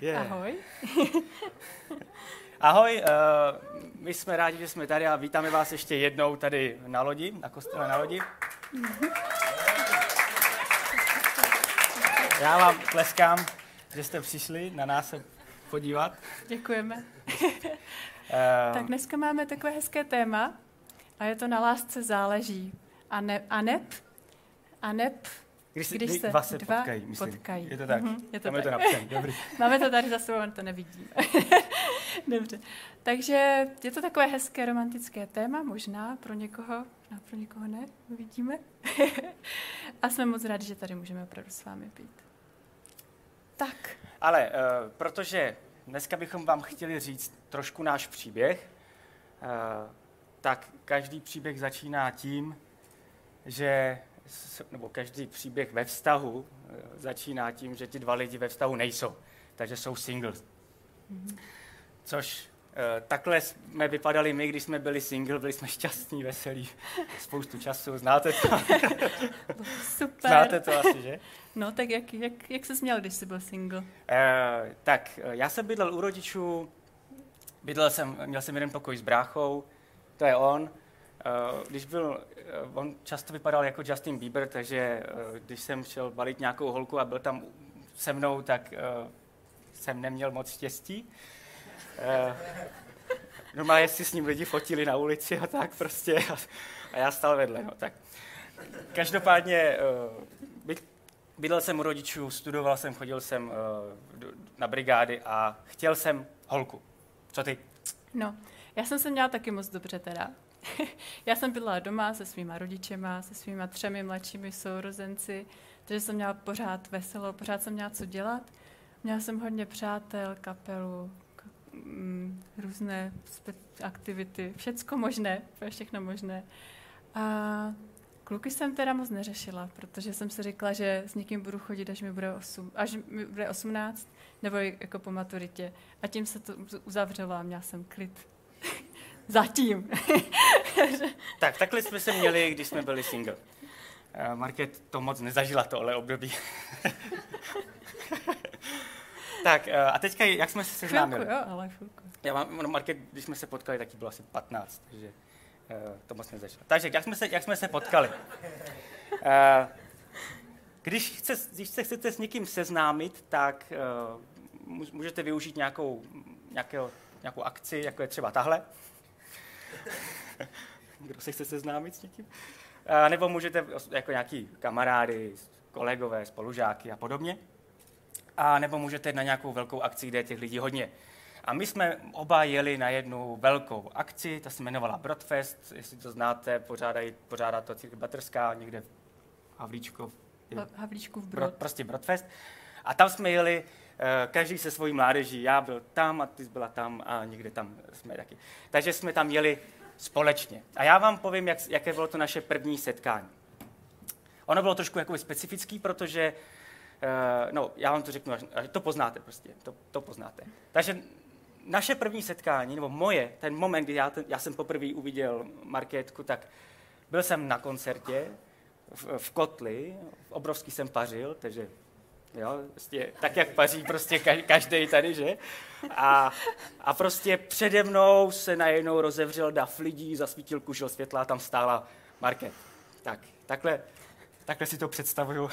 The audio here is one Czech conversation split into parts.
Yeah. Ahoj. Ahoj, uh, my jsme rádi, že jsme tady a vítáme vás ještě jednou tady na lodi, na kostele na lodi. Já vám tleskám, že jste přišli na nás se podívat. Děkujeme. Uh, Tak dneska máme takové hezké téma a je to na lásce záleží. A, ne, a neb, a neb, když, se, když kdy se dva se dva potkají, myslím. potkají. Je to tak? Mhm, je to Tam je to tak. napsané, dobrý. máme to tady za sebou, ale to nevidíme. Dobře. Takže je to takové hezké romantické téma, možná pro někoho, možná pro někoho ne, uvidíme. a jsme moc rádi, že tady můžeme opravdu s vámi být. Tak, Ale uh, protože dneska bychom vám chtěli říct trošku náš příběh, uh, tak každý příběh začíná tím, že, nebo každý příběh ve vztahu uh, začíná tím, že ti dva lidi ve vztahu nejsou, takže jsou singles. Což uh, takhle jsme vypadali my, když jsme byli single, byli jsme šťastní, veselí, spoustu času, znáte to? super. Znáte to asi, že? No tak jak, jak, jak jsi měl, když jsi byl single? Eh, tak, eh, já jsem bydlel u rodičů, bydlel jsem, měl jsem jeden pokoj s bráchou, to je on. Eh, když byl, eh, on často vypadal jako Justin Bieber, takže eh, když jsem šel balit nějakou holku a byl tam se mnou, tak jsem neměl moc štěstí. Eh, Normálně si s ním lidi fotili na ulici a tak prostě a, já stál vedle. No, tak. Každopádně bydlel jsem u rodičů, studoval jsem, chodil jsem na brigády a chtěl jsem holku. Co ty? No, já jsem se měla taky moc dobře teda. já jsem bydlela doma se svýma rodičema, se svýma třemi mladšími sourozenci, takže jsem měla pořád veselo, pořád jsem měla co dělat. Měla jsem hodně přátel, kapelu, k- mm, různé spe- aktivity, všecko možné, všechno možné. A kluky jsem teda moc neřešila, protože jsem si říkala, že s někým budu chodit, až mi bude, 8, až mi bude 18, nebo jako po maturitě. A tím se to uz- uzavřelo a měla jsem klid. Zatím. Tak, takhle jsme se měli, když jsme byli single. Eh, Market to moc nezažila tohle období. tak eh, a teďka, jak jsme se Chvilku, seznámili? jo, ale chvilku. Já mám, no, Market, když jsme se potkali, taky bylo asi 15, takže uh, to moc nezačalo. Takže jak jsme se, jak jsme se potkali? Uh, když, chce, když se chcete s někým seznámit, tak uh, můž- můžete využít nějakou, nějakého, nějakou akci, jako je třeba tahle. Kdo se chce seznámit s někým? Uh, nebo můžete jako nějaký kamarády, kolegové, spolužáky a podobně. A nebo můžete na nějakou velkou akci, kde je těch lidí hodně. A my jsme oba jeli na jednu velkou akci, ta se jmenovala Brodfest, jestli to znáte, pořádají, pořádá to Církev Batrská někde v Havlíčkov, Ha- Havlíčku v Brod, prostě Brodfest. A tam jsme jeli, každý se svojí mládeží, já byl tam a ty byla tam a někde tam jsme taky. Takže jsme tam jeli společně. A já vám povím, jak, jaké bylo to naše první setkání. Ono bylo trošku jakoby specifický, protože, uh, no, já vám to řeknu, to poznáte prostě, to, to poznáte. Takže naše první setkání, nebo moje, ten moment, kdy já, ten, já jsem poprvé uviděl Markétku, tak byl jsem na koncertě v, v Kotli, obrovský jsem pařil, takže jo, prostě, tak jak paří prostě každý tady, že? A, a prostě přede mnou se najednou rozevřel dav lidí, zasvítil kužel světla a tam stála Market. Tak, takhle, takhle si to představuju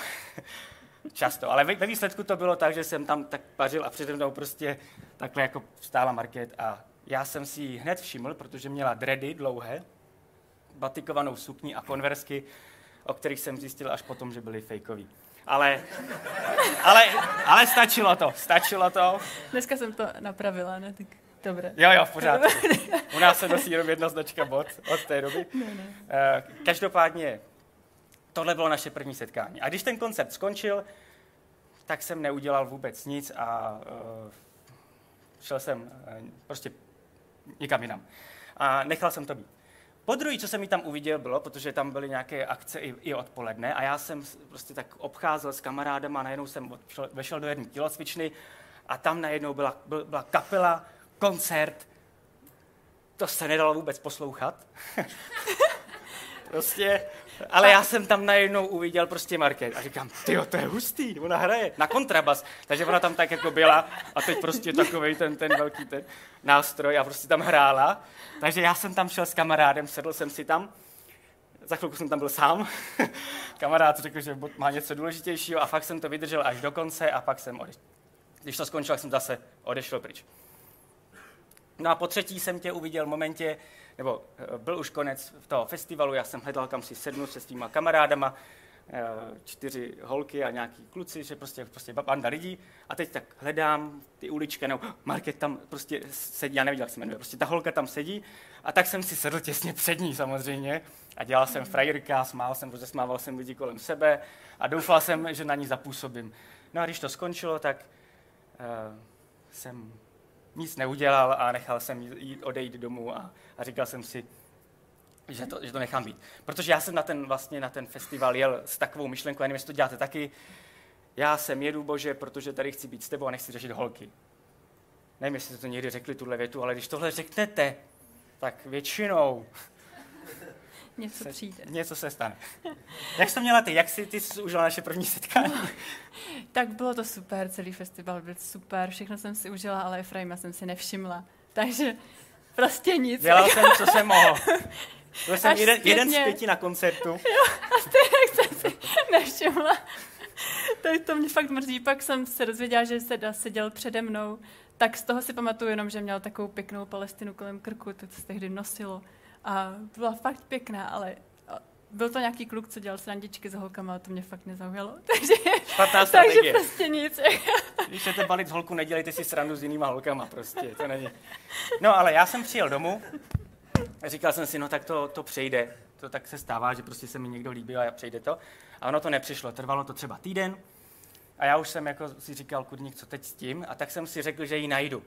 často. Ale ve, výsledku to bylo tak, že jsem tam tak pařil a přede mnou prostě takhle jako stála Market a já jsem si ji hned všiml, protože měla dready dlouhé, batikovanou sukni a konversky, o kterých jsem zjistil až potom, že byly fejkový. Ale, ale, ale stačilo to, stačilo to. Dneska jsem to napravila, ne? Tak dobré. Jo, jo, v pořádku. U nás se nosí jenom jedna značka bod od té doby. Ne, ne. Eh, Každopádně tohle bylo naše první setkání. A když ten koncert skončil, tak jsem neudělal vůbec nic a uh, šel jsem uh, prostě někam jinam. A nechal jsem to být. Po druhý, co jsem mi tam uviděl, bylo, protože tam byly nějaké akce i, i odpoledne a já jsem prostě tak obcházel s kamarádem a najednou jsem odšel, vešel do jedné tělocvičny a tam najednou byla, byl- byla kapela, koncert, to se nedalo vůbec poslouchat. prostě Ale já jsem tam najednou uviděl prostě Market a říkám, ty to je hustý, ona hraje na kontrabas. Takže ona tam tak jako byla a teď prostě takový ten, ten velký ten nástroj a prostě tam hrála. Takže já jsem tam šel s kamarádem, sedl jsem si tam. Za chvilku jsem tam byl sám. Kamarád řekl, že má něco důležitějšího a fakt jsem to vydržel až do konce a pak jsem odešel. Když to skončil, jsem zase odešel pryč. No a po třetí jsem tě uviděl v momentě, nebo eh, byl už konec toho festivalu, já jsem hledal, kam si sednu se svýma kamarádama, eh, čtyři holky a nějaký kluci, že prostě, prostě banda lidí. A teď tak hledám ty uličky, no, Market tam prostě sedí, já neviděl, jak se jmenuje, prostě ta holka tam sedí. A tak jsem si sedl těsně před ní samozřejmě a dělal jsem frajerka, smál jsem, rozesmával jsem lidi kolem sebe a doufal jsem, že na ní zapůsobím. No a když to skončilo, tak uh, jsem nic neudělal a nechal jsem jít odejít domů a, a říkal jsem si, že to, že to nechám být. Protože já jsem na ten, vlastně na ten festival jel s takovou myšlenkou, já nevím, jestli to děláte taky, já jsem jedu, Bože, protože tady chci být s tebou a nechci řešit holky. Nevím, jestli jste to někdy řekli, tuhle větu, ale když tohle řeknete, tak většinou Něco se, přijde. Něco se stane. Jak jsi to měla ty? Jak jsi ty jsi užila naše první setkání? tak bylo to super, celý festival byl super, všechno jsem si užila, ale Efraima jsem si nevšimla. Takže prostě nic. Dělal jsem, co jsem mohl. Byl jsem jeden, jeden z pěti na koncertu. Jo, a stejně jsem si nevšimla. Tak to mě fakt mrzí. Pak jsem se dozvěděla, že se seděl přede mnou. Tak z toho si pamatuju jenom, že měl takovou pěknou palestinu kolem krku, to se tehdy nosilo. A byla fakt pěkná, ale byl to nějaký kluk, co dělal srandičky s holkama a to mě fakt nezaujalo. Takže, takže prostě nic. Když chcete balit z holku, nedělejte si srandu s jinýma holkama prostě, to není. No ale já jsem přijel domů a říkal jsem si, no tak to, to přejde. To tak se stává, že prostě se mi někdo líbil a přejde to. A ono to nepřišlo, trvalo to třeba týden. A já už jsem jako si říkal, kudník, co teď s tím? A tak jsem si řekl, že ji najdu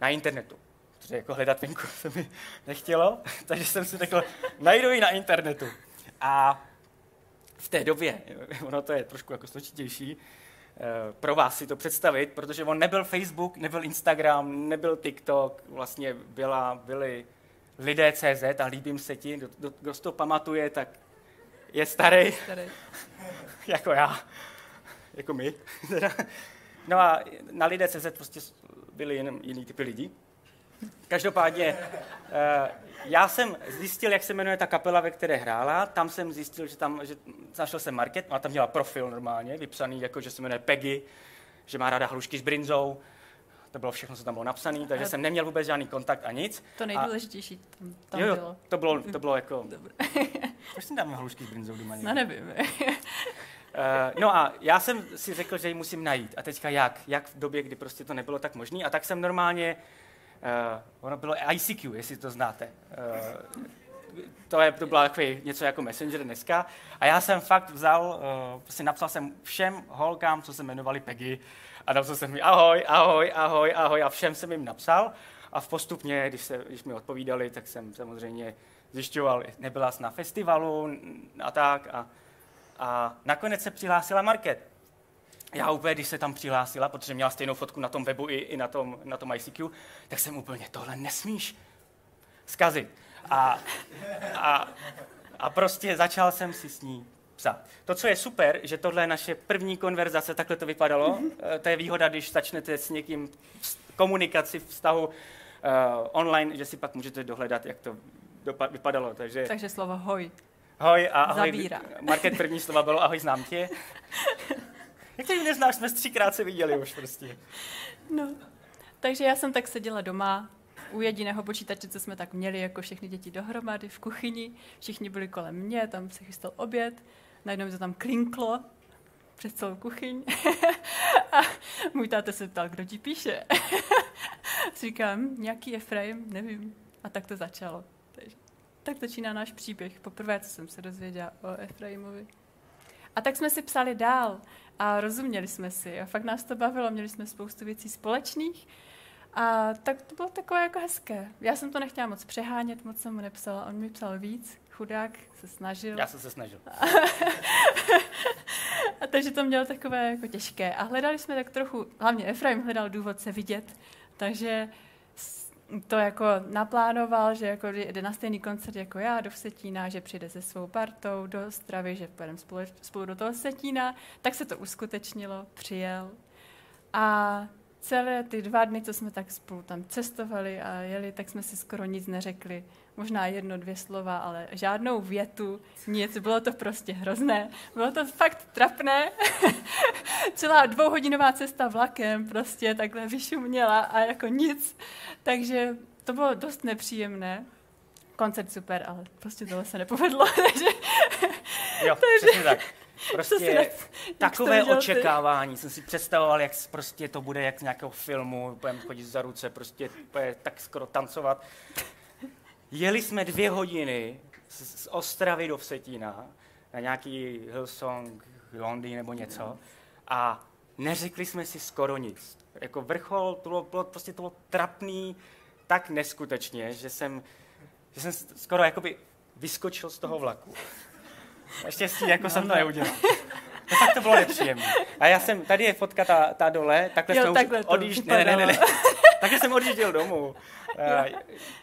na internetu protože jako hledat venku se mi nechtělo, takže jsem si řekl, najdu ji na internetu. A v té době, ono to je trošku jako složitější, eh, pro vás si to představit, protože on nebyl Facebook, nebyl Instagram, nebyl TikTok, vlastně byla, byly lidé CZ a líbím se ti, kdo, to pamatuje, tak je starý, starý. jako já, jako my. no a na lidé CZ prostě byli jenom jiný typy lidí. Každopádně, eh, já jsem zjistil, jak se jmenuje ta kapela, ve které hrála. Tam jsem zjistil, že tam, že našel jsem market, ona tam měla profil normálně, vypsaný, jako že se jmenuje Peggy, že má ráda hlušky s brinzou. To bylo všechno, co tam bylo napsané, takže jsem neměl vůbec žádný kontakt a nic. To nejdůležitější tam, tam jo, jo, bylo. To bylo, to bylo jako... Proč jsem tam hlušky s brinzou doma? No nevím. Uh, no a já jsem si řekl, že ji musím najít. A teďka jak? Jak v době, kdy prostě to nebylo tak možné? A tak jsem normálně Uh, ono bylo ICQ, jestli to znáte. Uh, to, je, to bylo takový něco jako Messenger dneska. A já jsem fakt vzal, uh, prostě napsal jsem všem holkám, co se jmenovali Peggy, a napsal jsem mi ahoj, ahoj, ahoj, ahoj, a všem jsem jim napsal. A v postupně, když, se, když mi odpovídali, tak jsem samozřejmě zjišťoval, nebyla jsi na festivalu a tak. A, a nakonec se přihlásila Market já úplně, když se tam přihlásila, protože měla stejnou fotku na tom webu i, i na, tom, na tom ICQ, tak jsem úplně, tohle nesmíš zkazit. A, a, a prostě začal jsem si s ní psát. To, co je super, že tohle je naše první konverzace, takhle to vypadalo. Eh, to je výhoda, když začnete s někým komunikaci, vztahu uh, online, že si pak můžete dohledat, jak to vypadalo. Takže, Takže slovo hoj. Hoj a ahoj. Zabírá. Market první slova bylo ahoj, znám tě. Jak ty neznáš, jsme třikrát se viděli už prostě. No, takže já jsem tak seděla doma u jediného počítače, co jsme tak měli, jako všechny děti dohromady v kuchyni. Všichni byli kolem mě, tam se chystal oběd. Najednou mi to tam klinklo přes celou kuchyň. a můj táta se ptal, kdo ti píše. Říkám, nějaký Efraim, nevím. A tak to začalo. Takže, tak začíná náš příběh. Poprvé, co jsem se dozvěděla o Efraimovi. A tak jsme si psali dál a rozuměli jsme si a fakt nás to bavilo, měli jsme spoustu věcí společných a tak to bylo takové jako hezké. Já jsem to nechtěla moc přehánět, moc jsem mu nepsala, on mi psal víc, chudák se snažil. Já jsem se snažil. a takže to mělo takové jako těžké. A hledali jsme tak trochu, hlavně Efraim hledal důvod se vidět, takže to jako naplánoval, že jako jde na stejný koncert jako já do Vsetína, že přijde se svou partou do Ostravy, že pojedeme spolu, spolu do toho Vsetína, tak se to uskutečnilo, přijel. A celé ty dva dny, co jsme tak spolu tam cestovali a jeli, tak jsme si skoro nic neřekli. Možná jedno, dvě slova, ale žádnou větu, nic. Bylo to prostě hrozné. Bylo to fakt trapné. Celá dvouhodinová cesta vlakem prostě takhle vyšuměla a jako nic. Takže to bylo dost nepříjemné. Koncert super, ale prostě tohle se nepovedlo. takže, jo, takže, tak. Prostě takové očekávání. Jsem si představoval, jak prostě to bude jak z nějakého filmu, budeme chodit za ruce, prostě tak skoro tancovat. Jeli jsme dvě hodiny z, z Ostravy do Vsetína na nějaký Hillsong, Londýn nebo něco a neřekli jsme si skoro nic. Jako vrchol, to bylo, bylo prostě to bylo trapný tak neskutečně, že jsem, že jsem skoro jakoby vyskočil z toho vlaku. Naštěstí jako no, jsem to no. neudělal. To tak to bylo nepříjemné. A já jsem, tady je fotka ta, ta dole, takhle jo, jsme už odjížděl, ne, ne, ne, ne. takhle jsem odjížděl domů. Uh,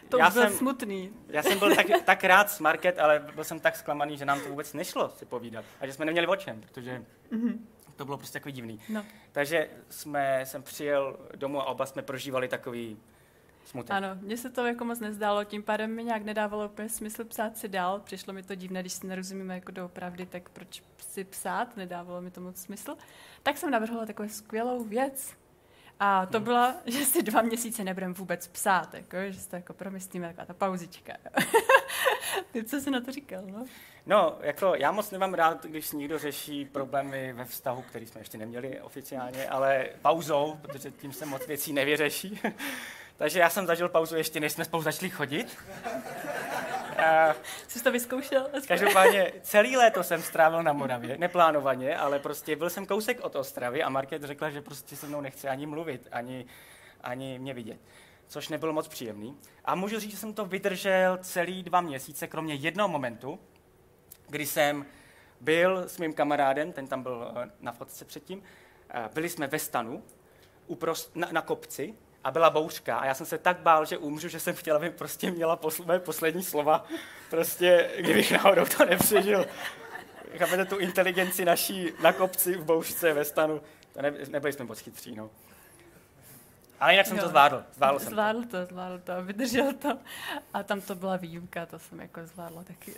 to já byl jsem, smutný. Já jsem byl tak, tak rád s Market, ale byl jsem tak zklamaný, že nám to vůbec nešlo si povídat. A že jsme neměli o čem, protože mm-hmm. to bylo prostě takový divný. No. Takže jsme, jsem přijel domů a oba jsme prožívali takový smutek. Ano, mně se to jako moc nezdálo, tím pádem mi nějak nedávalo úplně smysl psát si dál. Přišlo mi to divné, když si nerozumíme jako doopravdy, tak proč si psát, nedávalo mi to moc smysl. Tak jsem navrhla takovou skvělou věc. A to hmm. byla, že si dva měsíce nebudeme vůbec psát, jako, že si to jako promyslíme, taková ta pauzička. Ty, co jsi na to říkal, no? No, jako já moc nemám rád, když někdo řeší problémy ve vztahu, který jsme ještě neměli oficiálně, ale pauzou, protože tím se moc věcí nevyřeší. Takže já jsem zažil pauzu ještě, než jsme spolu začali chodit. A Jsi to vyzkoušel? Každopádně celý léto jsem strávil na Moravě, neplánovaně, ale prostě byl jsem kousek od Ostravy a Market řekla, že prostě se mnou nechce ani mluvit, ani, ani mě vidět. Což nebylo moc příjemný. A můžu říct, že jsem to vydržel celý dva měsíce, kromě jednoho momentu, kdy jsem byl s mým kamarádem, ten tam byl eh, na fotce předtím, eh, byli jsme ve stanu, uprost, na, na kopci, a byla bouřka a já jsem se tak bál, že umřu, že jsem chtěl, aby prostě měla posl- moje poslední slova, prostě kdybych náhodou to nepřežil. Chápete tu inteligenci naší na kopci v bouřce ve stanu. To ne, nebyli jsme moc chytří, no. Ale jinak jsem jo. to zvládl. Zvládl jsem zvládl to. to. Zvládl to, vydržel to. A tam to byla výjimka, to jsem jako zvládla taky.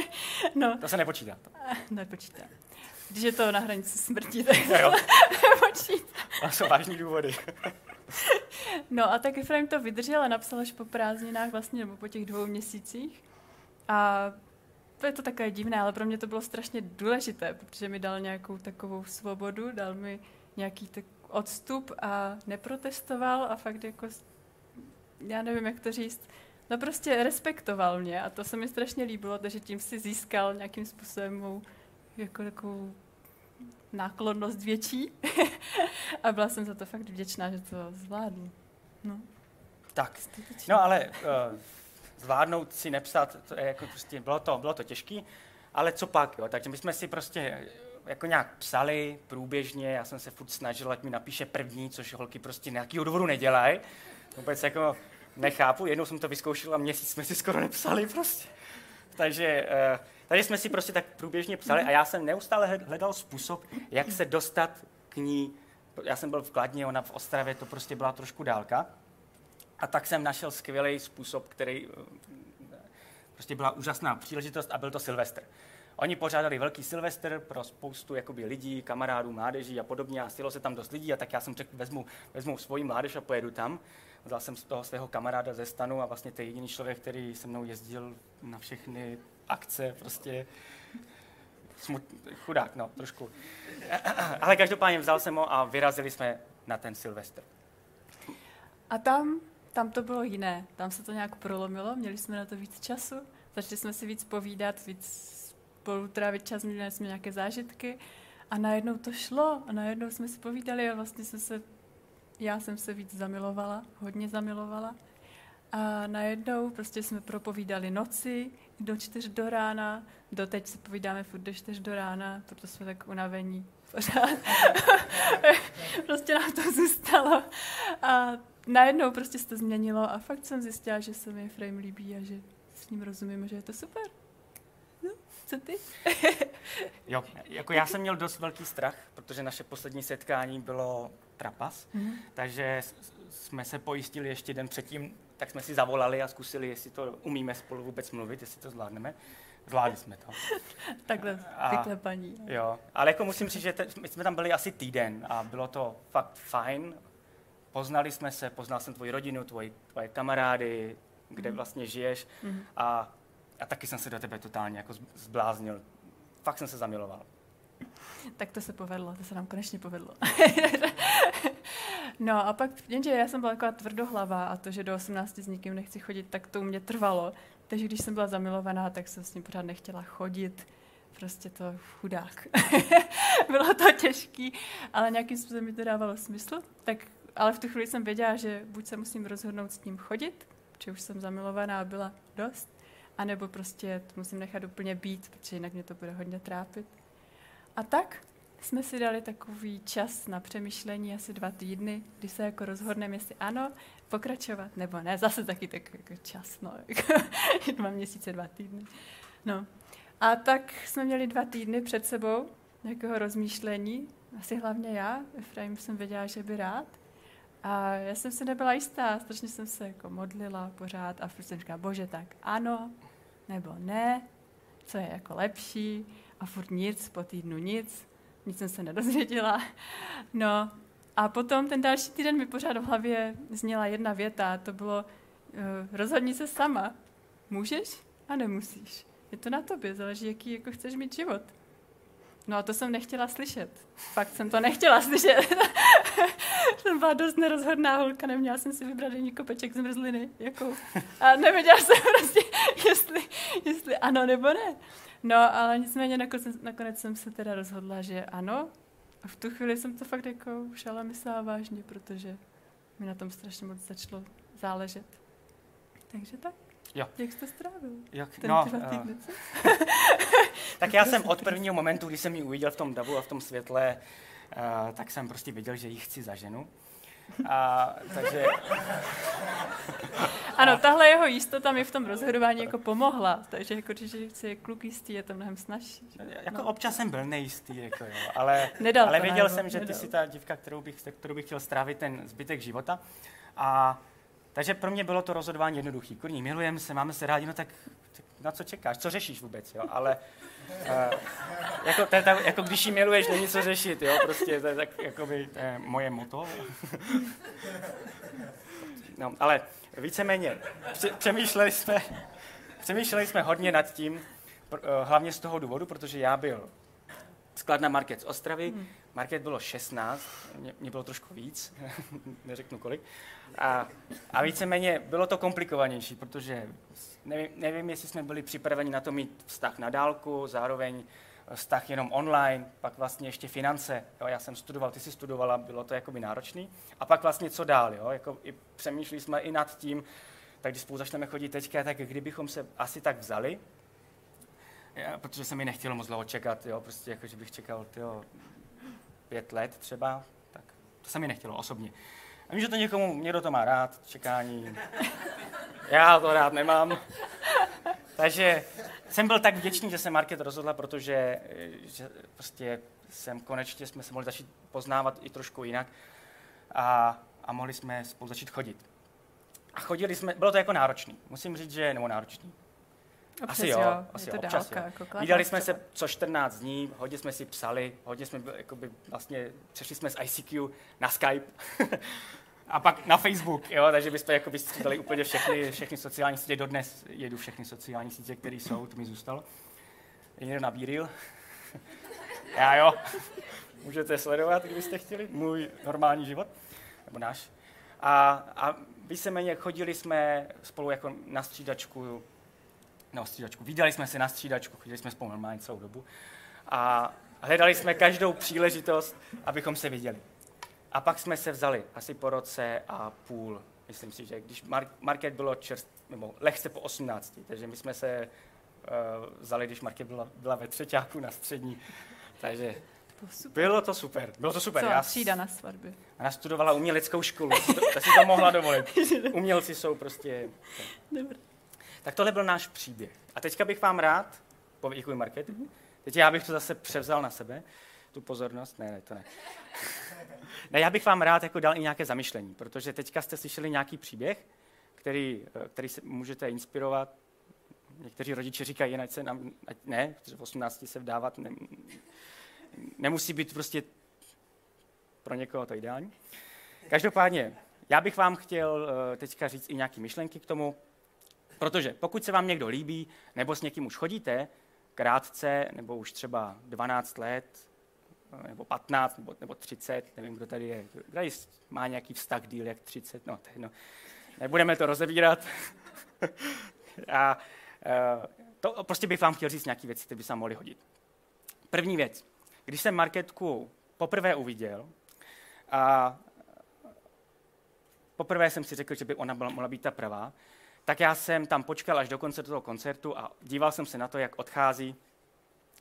no. To se nepočítá. To. Nepočítá. Když je to na hranici smrti, tak jo, jo. nepočítá. To jsou vážní důvody. No a tak Efraim to vydržel a napsal až po prázdninách vlastně, nebo po těch dvou měsících. A to je to takové divné, ale pro mě to bylo strašně důležité, protože mi dal nějakou takovou svobodu, dal mi nějaký tak odstup a neprotestoval a fakt jako, já nevím, jak to říct, no prostě respektoval mě a to se mi strašně líbilo, takže tím si získal nějakým způsobem mou jako takovou náklonnost větší a byla jsem za to fakt vděčná, že to zvládnu. No. Tak, no ale uh, zvládnout si nepsat, to je jako prostě, bylo to, bylo to těžké, ale co pak, jo, takže my jsme si prostě jako nějak psali průběžně, já jsem se furt snažil, ať mi napíše první, což holky prostě nějakého důvodu nedělají. Vůbec jako nechápu, jednou jsem to vyzkoušel a měsíc jsme si skoro nepsali prostě. Takže uh, takže jsme si prostě tak průběžně psali a já jsem neustále hledal způsob, jak se dostat k ní. Já jsem byl v Kladně, ona v Ostravě, to prostě byla trošku dálka. A tak jsem našel skvělý způsob, který eh, prostě byla úžasná příležitost a byl to Silvestr. Oni pořádali velký Silvestr pro spoustu jakoby, lidí, kamarádů, mládeží a podobně a stilo se tam dost lidí a tak já jsem řekl, vezmu, vezmu svoji mládež a pojedu tam. Vzal jsem z toho svého kamaráda ze stanu a vlastně to je jediný člověk, který se mnou jezdil na všechny akce, prostě smut, chudák, no, trošku. Ale každopádně vzal jsem ho a vyrazili jsme na ten Silvestr. A tam, tam to bylo jiné. Tam se to nějak prolomilo, měli jsme na to víc času, začali jsme si víc povídat, víc spolu trávit čas, měli jsme nějaké zážitky a najednou to šlo a najednou jsme si povídali a vlastně jsme se, já jsem se víc zamilovala, hodně zamilovala. A najednou prostě jsme propovídali noci, do čtyř do rána, doteď se povídáme furt do čtyř do rána, proto jsme tak unavení pořád. prostě nám to zůstalo. A najednou prostě se to změnilo a fakt jsem zjistila, že se mi Frame líbí a že s ním rozumím že je to super. No, co ty? jo, jako já jsem měl dost velký strach, protože naše poslední setkání bylo trapas, mm-hmm. takže jsme se pojistili ještě den předtím, tak jsme si zavolali a zkusili, jestli to umíme spolu vůbec mluvit, jestli to zvládneme. Zvládli jsme to. Takhle paní. Jo, ale jako musím říct, že te, my jsme tam byli asi týden a bylo to fakt fajn. Poznali jsme se, poznal jsem tvoji rodinu, tvoji, tvoje kamarády, kde mm. vlastně žiješ mm. a, a taky jsem se do tebe totálně jako zbláznil. Fakt jsem se zamiloval. Tak to se povedlo, to se nám konečně povedlo. no a pak, jenže já jsem byla taková tvrdohlava a to, že do 18 s nikým nechci chodit, tak to u mě trvalo. Takže když jsem byla zamilovaná, tak jsem s ním pořád nechtěla chodit. Prostě to chudák. Bylo to těžký, ale nějakým způsobem mi to dávalo smysl. Tak, ale v tu chvíli jsem věděla, že buď se musím rozhodnout s ním chodit, protože už jsem zamilovaná a byla dost, anebo prostě to musím nechat úplně být, protože jinak mě to bude hodně trápit. A tak jsme si dali takový čas na přemýšlení, asi dva týdny, kdy se jako rozhodneme, jestli ano, pokračovat nebo ne. Zase taky tak jako čas, no, jako dva měsíce, dva týdny. No. A tak jsme měli dva týdny před sebou nějakého rozmýšlení, asi hlavně já. Efraim jsem věděla, že by rád. A já jsem se nebyla jistá, strašně jsem se jako modlila pořád a furt jsem říkala, bože, tak ano, nebo ne, co je jako lepší a furt nic, po týdnu nic, nic jsem se nedozvěděla. No a potom ten další týden mi pořád v hlavě zněla jedna věta a to bylo uh, rozhodni se sama. Můžeš a nemusíš. Je to na tobě, záleží, jaký jako chceš mít život. No a to jsem nechtěla slyšet. Fakt jsem to nechtěla slyšet. jsem byla dost nerozhodná holka, neměla jsem si vybrat ani kopeček z mrzliny. Jako. A nevěděla jsem prostě, jestli, jestli ano nebo ne. No, ale nicméně nakonec, nakonec jsem se teda rozhodla, že ano, a v tu chvíli jsem to fakt jako už ale myslela vážně, protože mi na tom strašně moc začalo záležet. Takže tak. Jo. Jak jste strávil? Jak, Ten no, uh, tak já jsem od prvního momentu, kdy jsem ji uviděl v tom davu a v tom světle, uh, tak jsem prostě věděl, že ji chci za ženu. A, takže... Ano, tahle jeho jistota mi v tom rozhodování jako pomohla, takže jako, když je kluk jistý, je to mnohem snažší. Jako no. občas jsem byl nejistý, jako jo, ale, nedal ale věděl jsem, že nedal. ty jsi ta dívka, kterou bych, kterou bych chtěl strávit ten zbytek života. A takže pro mě bylo to rozhodování jednoduché. Kurní, milujeme se, máme se rádi, no tak, tak na co čekáš, co řešíš vůbec, jo? Ale uh, jako, tak, jako když jí miluješ, není co řešit, jo? Prostě to je tak, jako by, to je moje moto. no, ale víceméně, přemýšleli jsme, přemýšleli jsme hodně nad tím, eh, hlavně z toho důvodu, protože já byl skladna Market z Ostravy, hmm. Market bylo 16, mě, mě bylo trošku víc, neřeknu kolik. A, a víceméně bylo to komplikovanější, protože nevím, nevím, jestli jsme byli připraveni na to mít vztah na dálku, zároveň vztah jenom online, pak vlastně ještě finance. Jo, já jsem studoval, ty jsi studovala, bylo to jakoby náročný. A pak vlastně co dál, jo? Jako i přemýšleli jsme i nad tím, tak když spolu začneme chodit teďka, tak kdybychom se asi tak vzali, já, protože se mi nechtělo moc dlouho čekat, jo, prostě jako, že bych čekal tyjo, pět let třeba, tak to se mi nechtělo osobně. A vím, že to někomu, někdo to má rád, čekání. Já to rád nemám. Takže jsem byl tak vděčný, že se Market rozhodla, protože že prostě jsem konečně jsme se mohli začít poznávat i trošku jinak a, a mohli jsme spolu začít chodit. A chodili jsme, bylo to jako náročný. Musím říct, že, nebo náročný. Občas asi jo, jo. asi jo, občas jo. Jako Vydali jsme se co 14 dní, hodně jsme si psali, hodně jsme jakoby, vlastně přešli jsme z ICQ na Skype. a pak na Facebook, jo, takže bychom jako vystřídali úplně všechny, všechny sociální sítě, dodnes jedu všechny sociální sítě, které jsou, to mi zůstalo. Někdo nabíril. Já jo, můžete sledovat, kdybyste chtěli, můj normální život, nebo náš. A, a víceméně chodili jsme spolu jako na střídačku, na střídačku, vydali jsme se na střídačku, chodili jsme spolu normálně celou dobu a hledali jsme každou příležitost, abychom se viděli. A pak jsme se vzali asi po roce a půl. Myslím si, že když market bylo čerst, nebo lehce po 18, takže my jsme se uh, vzali, když market byla, byla ve třetíku na střední. Takže Bylo super. Bylo to super, bylo to super. Co, Já třída na svatbě. nastudovala uměleckou školu, to si to mohla dovolit. Umělci jsou prostě... Dobře. Tak tohle byl náš příběh. A teďka bych vám rád, děkuji Market, teď já bych to zase převzal na sebe, tu pozornost, ne, ne, to ne. ne, já bych vám rád jako dal i nějaké zamyšlení, protože teďka jste slyšeli nějaký příběh, který, eh, který se můžete inspirovat. Někteří rodiče říkají, ať se nám, ať ne, protože v 18 se vdávat ne, nemusí být prostě pro někoho to ideální. Každopádně, já bych vám chtěl eh, teďka říct i nějaké myšlenky k tomu, protože pokud se vám někdo líbí, nebo s někým už chodíte, krátce, nebo už třeba 12 let, nebo 15, nebo, nebo 30, nevím, kdo tady je, tady má nějaký vztah díl jak 30, no, je jedno. nebudeme to rozebírat. A eh, to prostě bych vám chtěl říct nějaké věci, které by se mohly hodit. První věc. Když jsem marketku poprvé uviděl, a poprvé jsem si řekl, že by ona byla, mohla být ta pravá, tak já jsem tam počkal až do konce toho koncertu a díval jsem se na to, jak odchází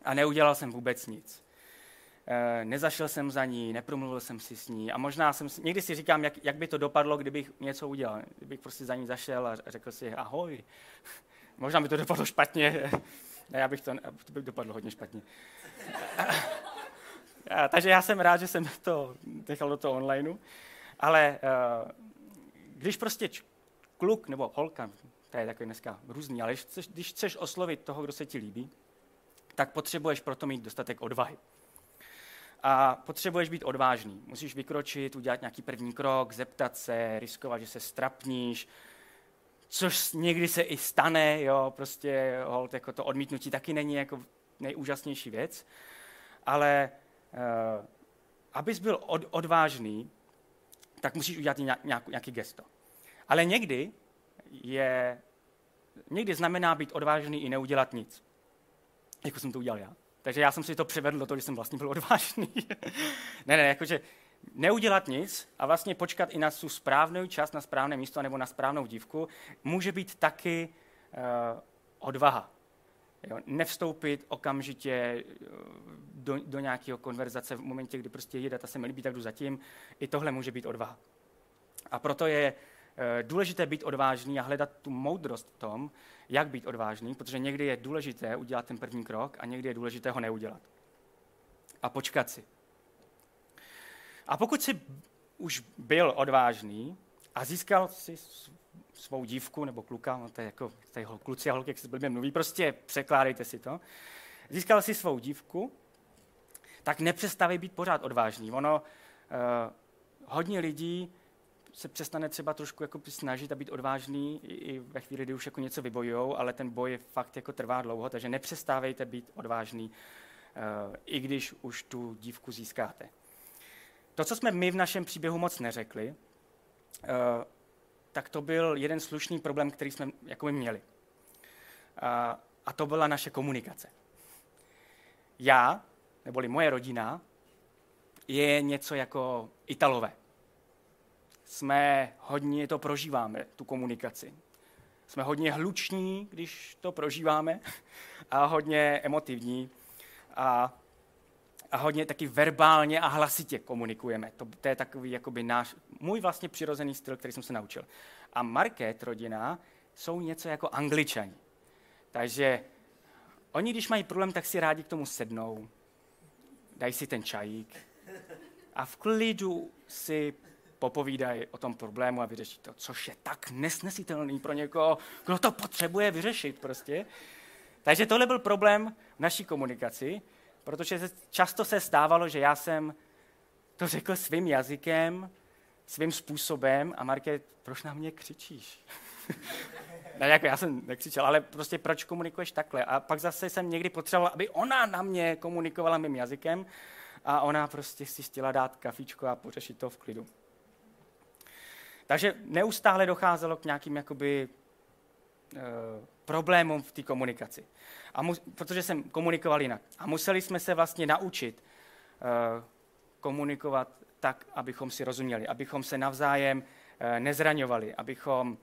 a neudělal jsem vůbec nic. E, nezašel jsem za ní, nepromluvil jsem si s ní a možná jsem si, někdy si říkám, jak, jak by to dopadlo, kdybych něco udělal. Kdybych prostě za ní zašel a řekl si ahoj. možná by to dopadlo špatně, ne, já bych to, to by dopadlo hodně špatně. A, takže já jsem rád, že jsem to nechal do toho onlineu. Ale uh, když prostě kluk nebo holka, to je takový dneska různý, ale když chceš, když chceš oslovit toho, kdo se ti líbí, tak potřebuješ proto mít dostatek odvahy. A potřebuješ být odvážný. Musíš vykročit, udělat nějaký první krok, zeptat se, riskovat, že se strapníš, což někdy se i stane, jo, prostě hold, jako to odmítnutí taky není jako nejúžasnější věc, ale uh, abys byl od, odvážný, tak musíš udělat nějak, nějaký gesto. Ale někdy je, někdy znamená být odvážný i neudělat nic. Jako jsem to udělal já. Takže já jsem si to přivedl do toho, že jsem vlastně byl odvážný. ne, ne, jakože neudělat nic a vlastně počkat i na tu správnou čas, na správné místo nebo na správnou dívku, může být taky uh, odvaha. Jo, nevstoupit okamžitě eh, do, do nějakého konverzace v momentě, kdy prostě jede, ta se mi líbí, tak jdu zatím. I tohle může být odvaha. A proto je e, důležité být odvážný a hledat tu moudrost v tom, jak být odvážný, protože někdy je důležité udělat ten první krok a někdy je důležité ho neudělat. A počkat si. A pokud jsi už byl odvážný a získal si svou dívku nebo kluka, no to je jako tady kluci a holky, jak se blbě mluví, prostě překládejte si to. Získal si svou dívku, tak nepřestavej být pořád odvážný. Ono, uh, hodně lidí se přestane třeba trošku jako snažit a být odvážný i, ve chvíli, kdy už jako něco vybojujou, ale ten boj fakt jako trvá dlouho, takže nepřestávejte být odvážný, uh, i když už tu dívku získáte. To, co jsme my v našem příběhu moc neřekli, uh, tak to byl jeden slušný problém, který jsme jako my měli. A, a to byla naše komunikace. Já, neboli moje rodina, je něco jako Italové. Jsme hodně to prožíváme, tu komunikaci. Jsme hodně hluční, když to prožíváme, a hodně emotivní. A a hodně taky verbálně a hlasitě komunikujeme. To, to je takový jakoby náš, můj vlastně přirozený styl, který jsem se naučil. A Market, rodina, jsou něco jako angličani. Takže oni, když mají problém, tak si rádi k tomu sednou, dají si ten čajík a v klidu si popovídají o tom problému a vyřeší to, což je tak nesnesitelný pro někoho, kdo to potřebuje vyřešit prostě. Takže tohle byl problém v naší komunikaci, protože často se stávalo, že já jsem to řekl svým jazykem, svým způsobem a Marke, proč na mě křičíš? ne, jako já jsem nekřičel, ale prostě proč komunikuješ takhle? A pak zase jsem někdy potřeboval, aby ona na mě komunikovala mým jazykem a ona prostě si chtěla dát kafičko a pořešit to v klidu. Takže neustále docházelo k nějakým jakoby, e, problémům v té komunikaci a mu, protože jsem komunikoval jinak. A museli jsme se vlastně naučit uh, komunikovat tak, abychom si rozuměli, abychom se navzájem uh, nezraňovali, abychom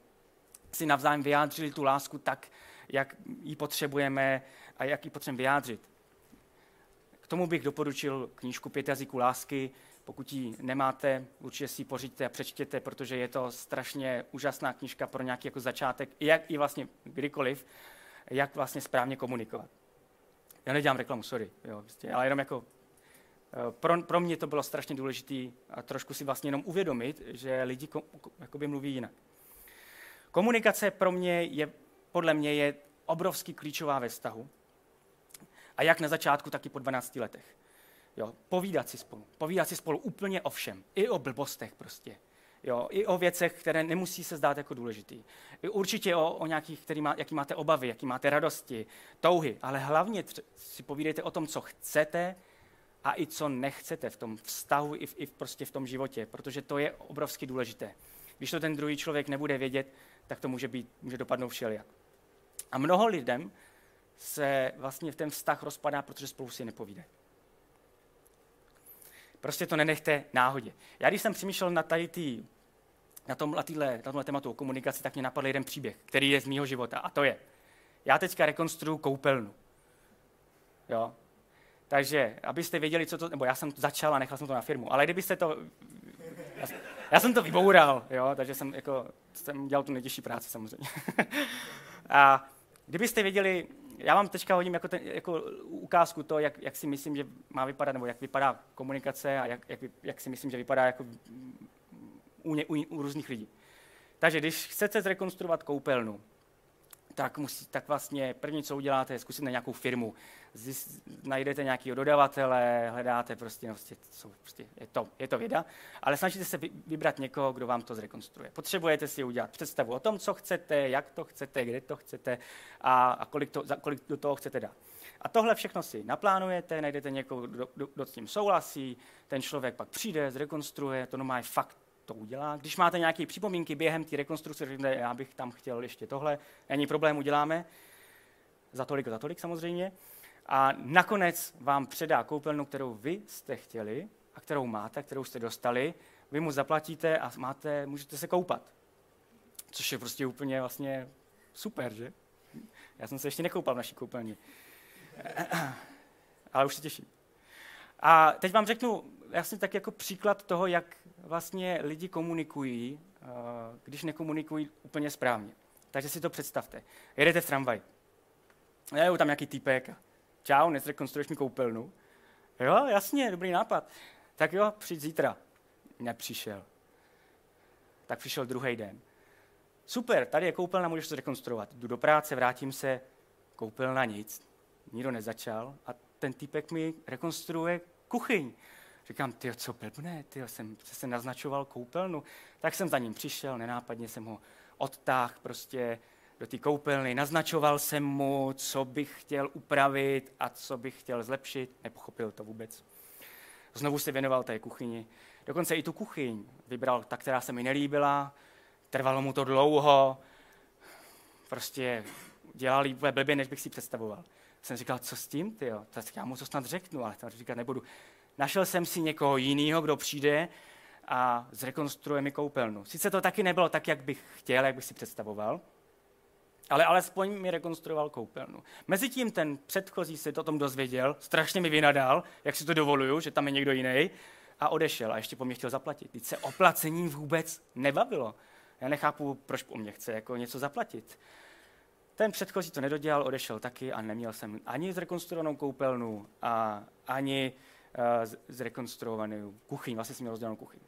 si navzájem vyjádřili tu lásku tak, jak ji potřebujeme a jak ji potřebujeme vyjádřit. K tomu bych doporučil knížku Pět jazyků lásky. Pokud ji nemáte, určitě si ji pořiďte a přečtěte, protože je to strašně úžasná knížka pro nějaký jako začátek, jak i vlastně kdykoliv, jak vlastně správně komunikovat. Já nedělám reklamu, sorry, jo, prostě, ale jenom jako eh, pro, pro mě to bylo strašně důležité a trošku si vlastně jenom uvědomit, že lidi ko, jakoby mluví jinak. Komunikace pro mě je, podle mě je obrovský klíčová ve vztahu. A jak na začátku, tak i po 12 letech. Jo, povídat si spolu. Povídat si spolu úplně o všem. I o blbostech prostě. Jo, I o věcech, které nemusí se zdát jako důležitý. I určitě o, o nějakých, který má, jaký máte obavy, jaký máte radosti, touhy. Ale hlavně tři, si povídejte o tom, co chcete a i co nechcete v tom vztahu, i v, i prostě v tom životě. Protože to je obrovsky důležité. Když to ten druhý člověk nebude vědět, tak to může, být, může dopadnout všelijak. A mnoho lidem se vlastně v ten vztah rozpadá, protože spolu si nepovídají. Prostě to nenechte náhodě. Já když jsem přemýšlel na tady tý, na, tom, na, týhle, na tomhle tématu o komunikaci, tak mě napadl jeden příběh, který je z mýho života. A to je, já teďka rekonstruju koupelnu. Jo? Takže, abyste věděli, co to, nebo já jsem začal a nechal jsem to na firmu, ale kdybyste to, já, já jsem to vyboural, jo? takže jsem, jako, jsem dělal tu nejtěžší práci samozřejmě. a kdybyste věděli, já vám teďka hodím jako, ten, jako ukázku to, jak, jak, si myslím, že má vypadat, nebo jak vypadá komunikace a jak, jak, jak si myslím, že vypadá jako u, u, u různých lidí. Takže když chcete zrekonstruovat koupelnu, tak, musí, tak vlastně první, co uděláte, je zkusit na nějakou firmu. Zjist, najdete nějakého dodavatele, hledáte prostě, no, prostě, co, prostě je, to, je to věda, ale snažíte se vybrat někoho, kdo vám to zrekonstruuje. Potřebujete si udělat představu o tom, co chcete, jak to chcete, kde to chcete a, a kolik, to, za, kolik do toho chcete dát. A tohle všechno si naplánujete, najdete někoho, kdo, kdo, kdo s tím souhlasí, ten člověk pak přijde, zrekonstruuje, to má fakt to udělá. Když máte nějaké připomínky během té rekonstrukce, řekněte, já bych tam chtěl ještě tohle, není problém, uděláme. Za tolik, za tolik samozřejmě. A nakonec vám předá koupelnu, kterou vy jste chtěli a kterou máte, kterou jste dostali. Vy mu zaplatíte a máte, můžete se koupat. Což je prostě úplně vlastně super, že? Já jsem se ještě nekoupal v naší koupelně. Ale už se těším. A teď vám řeknu jasně tak jako příklad toho, jak vlastně lidi komunikují, eh, když nekomunikují úplně správně. Takže si to představte. Jedete v tramvaj. Je tam nějaký týpek. Čau, nezrekonstruuješ mi koupelnu? Jo, jasně, dobrý nápad. Tak jo, přijď zítra. Nepřišel. Tak přišel druhý den. Super, tady je koupelna, můžeš to rekonstruovat. Jdu do práce, vrátím se, koupelna nic. Nikdo nezačal a ten týpek mi rekonstruuje kuchyň. Říkám, ty co blbne, ty jsem se naznačoval koupelnu. Tak jsem za ním přišel, nenápadně jsem ho odtáhl prostě do té koupelny, naznačoval jsem mu, co bych chtěl upravit a co bych chtěl zlepšit. Nepochopil to vůbec. Znovu se věnoval té kuchyni. Dokonce i tu kuchyň vybral ta, která se mi nelíbila. Trvalo mu to dlouho. Prostě dělal blbě, než bych si představoval. Jsem říkal, co s tím, ty Tak já mu to snad řeknu, ale to říkat nebudu. Našel jsem si někoho jiného, kdo přijde a zrekonstruuje mi koupelnu. Sice to taky nebylo tak, jak bych chtěl, jak bych si představoval, ale alespoň mi rekonstruoval koupelnu. Mezitím ten předchozí se o tom dozvěděl, strašně mi vynadal, jak si to dovoluju, že tam je někdo jiný, a odešel a ještě po mě chtěl zaplatit. Teď se oplacení vůbec nebavilo. Já nechápu, proč po mně chce jako něco zaplatit. Ten předchozí to nedodělal, odešel taky a neměl jsem ani zrekonstruovanou koupelnu a ani zrekonstruovanou kuchyň. Vlastně jsem měl rozdělenou kuchyň.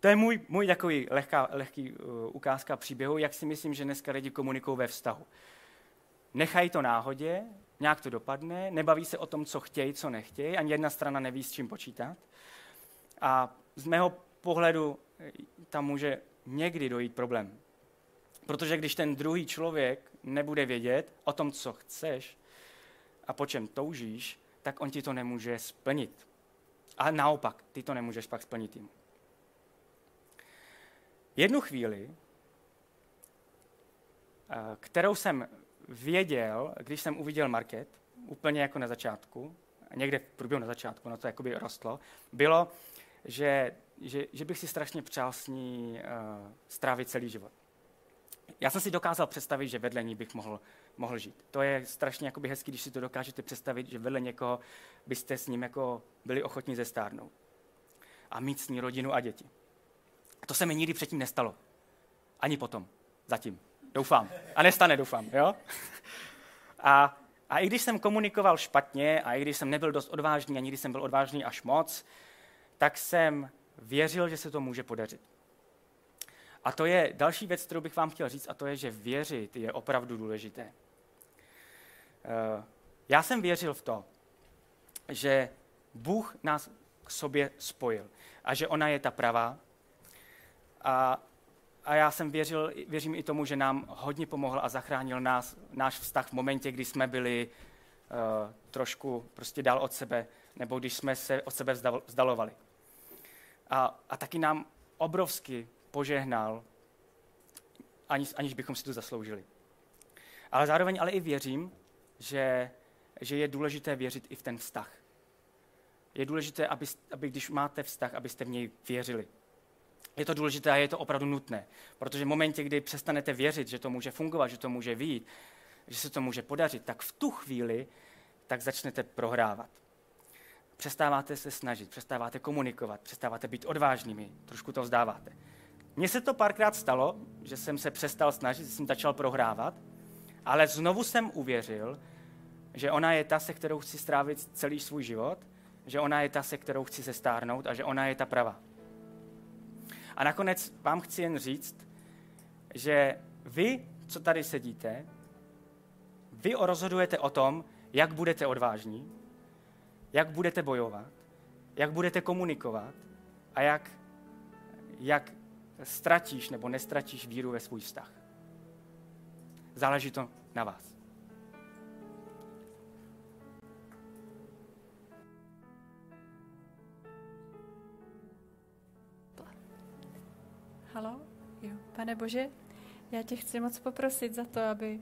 To je můj, můj takový lehká, lehký uh, ukázka příběhu, jak si myslím, že dneska lidi komunikují ve vztahu. Nechají to náhodě, nějak to dopadne, nebaví se o tom, co chtějí, co nechtějí, ani jedna strana neví, s čím počítat. A z mého pohledu eh, tam může někdy dojít problém. Protože když ten druhý člověk nebude vědět o tom, co chceš a po čem toužíš, tak on ti to nemůže splnit. A naopak, ty to nemůžeš pak splnit jim. Jednu chvíli, eh, kterou jsem věděl, když jsem uviděl market, úplně jako na začátku, někde v průběhu na začátku, no to jakoby rostlo, bylo, že, že, že bych si strašně přál s ní uh, strávit celý život. Já jsem si dokázal představit, že vedle ní bych mohl mohl žít. To je strašně hezký, když si to dokážete představit, že vedle někoho byste s ním jako byli ochotni zestárnout. A mít s ní rodinu a děti. To se mi nikdy předtím nestalo. Ani potom. Zatím. Doufám. A nestane, doufám. Jo? A, a i když jsem komunikoval špatně a i když jsem nebyl dost odvážný a nikdy jsem byl odvážný až moc, tak jsem věřil, že se to může podařit. A to je další věc, kterou bych vám chtěl říct, a to je, že věřit je opravdu důležité. Eh, já jsem věřil v to, že Bůh nás k sobě spojil a že ona je ta pravá. A, a já jsem věřil, věřím i tomu, že nám hodně pomohl a zachránil nás, náš vztah v momentě, kdy jsme byli uh, trošku prostě dál od sebe, nebo když jsme se od sebe vzdalovali. A, a taky nám obrovsky požehnal, aniž, aniž bychom si to zasloužili. Ale zároveň ale i věřím, že, že je důležité věřit i v ten vztah. Je důležité, aby, aby když máte vztah, abyste v něj věřili. Je to důležité a je to opravdu nutné, protože v momentě, kdy přestanete věřit, že to může fungovat, že to může výjít, že se to může podařit, tak v tu chvíli tak začnete prohrávat. Přestáváte se snažit, přestáváte komunikovat, přestáváte být odvážnými, trošku to vzdáváte. Mně se to párkrát stalo, že jsem se přestal snažit, že jsem začal prohrávat, ale znovu jsem uvěřil, že ona je ta, se kterou chci strávit celý svůj život, že ona je ta, se kterou chci se stárnout a že ona je ta prava. A nakonec vám chci jen říct, že vy, co tady sedíte, vy rozhodujete o tom, jak budete odvážní, jak budete bojovat, jak budete komunikovat a jak, jak ztratíš nebo nestratíš víru ve svůj vztah. Záleží to na vás. Halo? Jo. Pane Bože, já tě chci moc poprosit za to, aby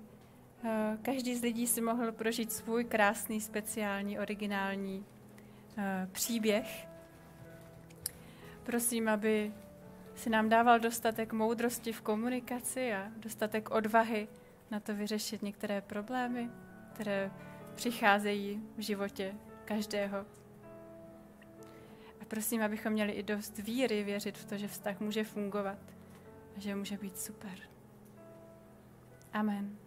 eh, každý z lidí si mohl prožít svůj krásný, speciální, originální eh, příběh. Prosím, aby si nám dával dostatek moudrosti v komunikaci a dostatek odvahy na to vyřešit některé problémy, které přicházejí v životě každého. A prosím, abychom měli i dost víry věřit v to, že vztah může fungovat a že může být super. Amen.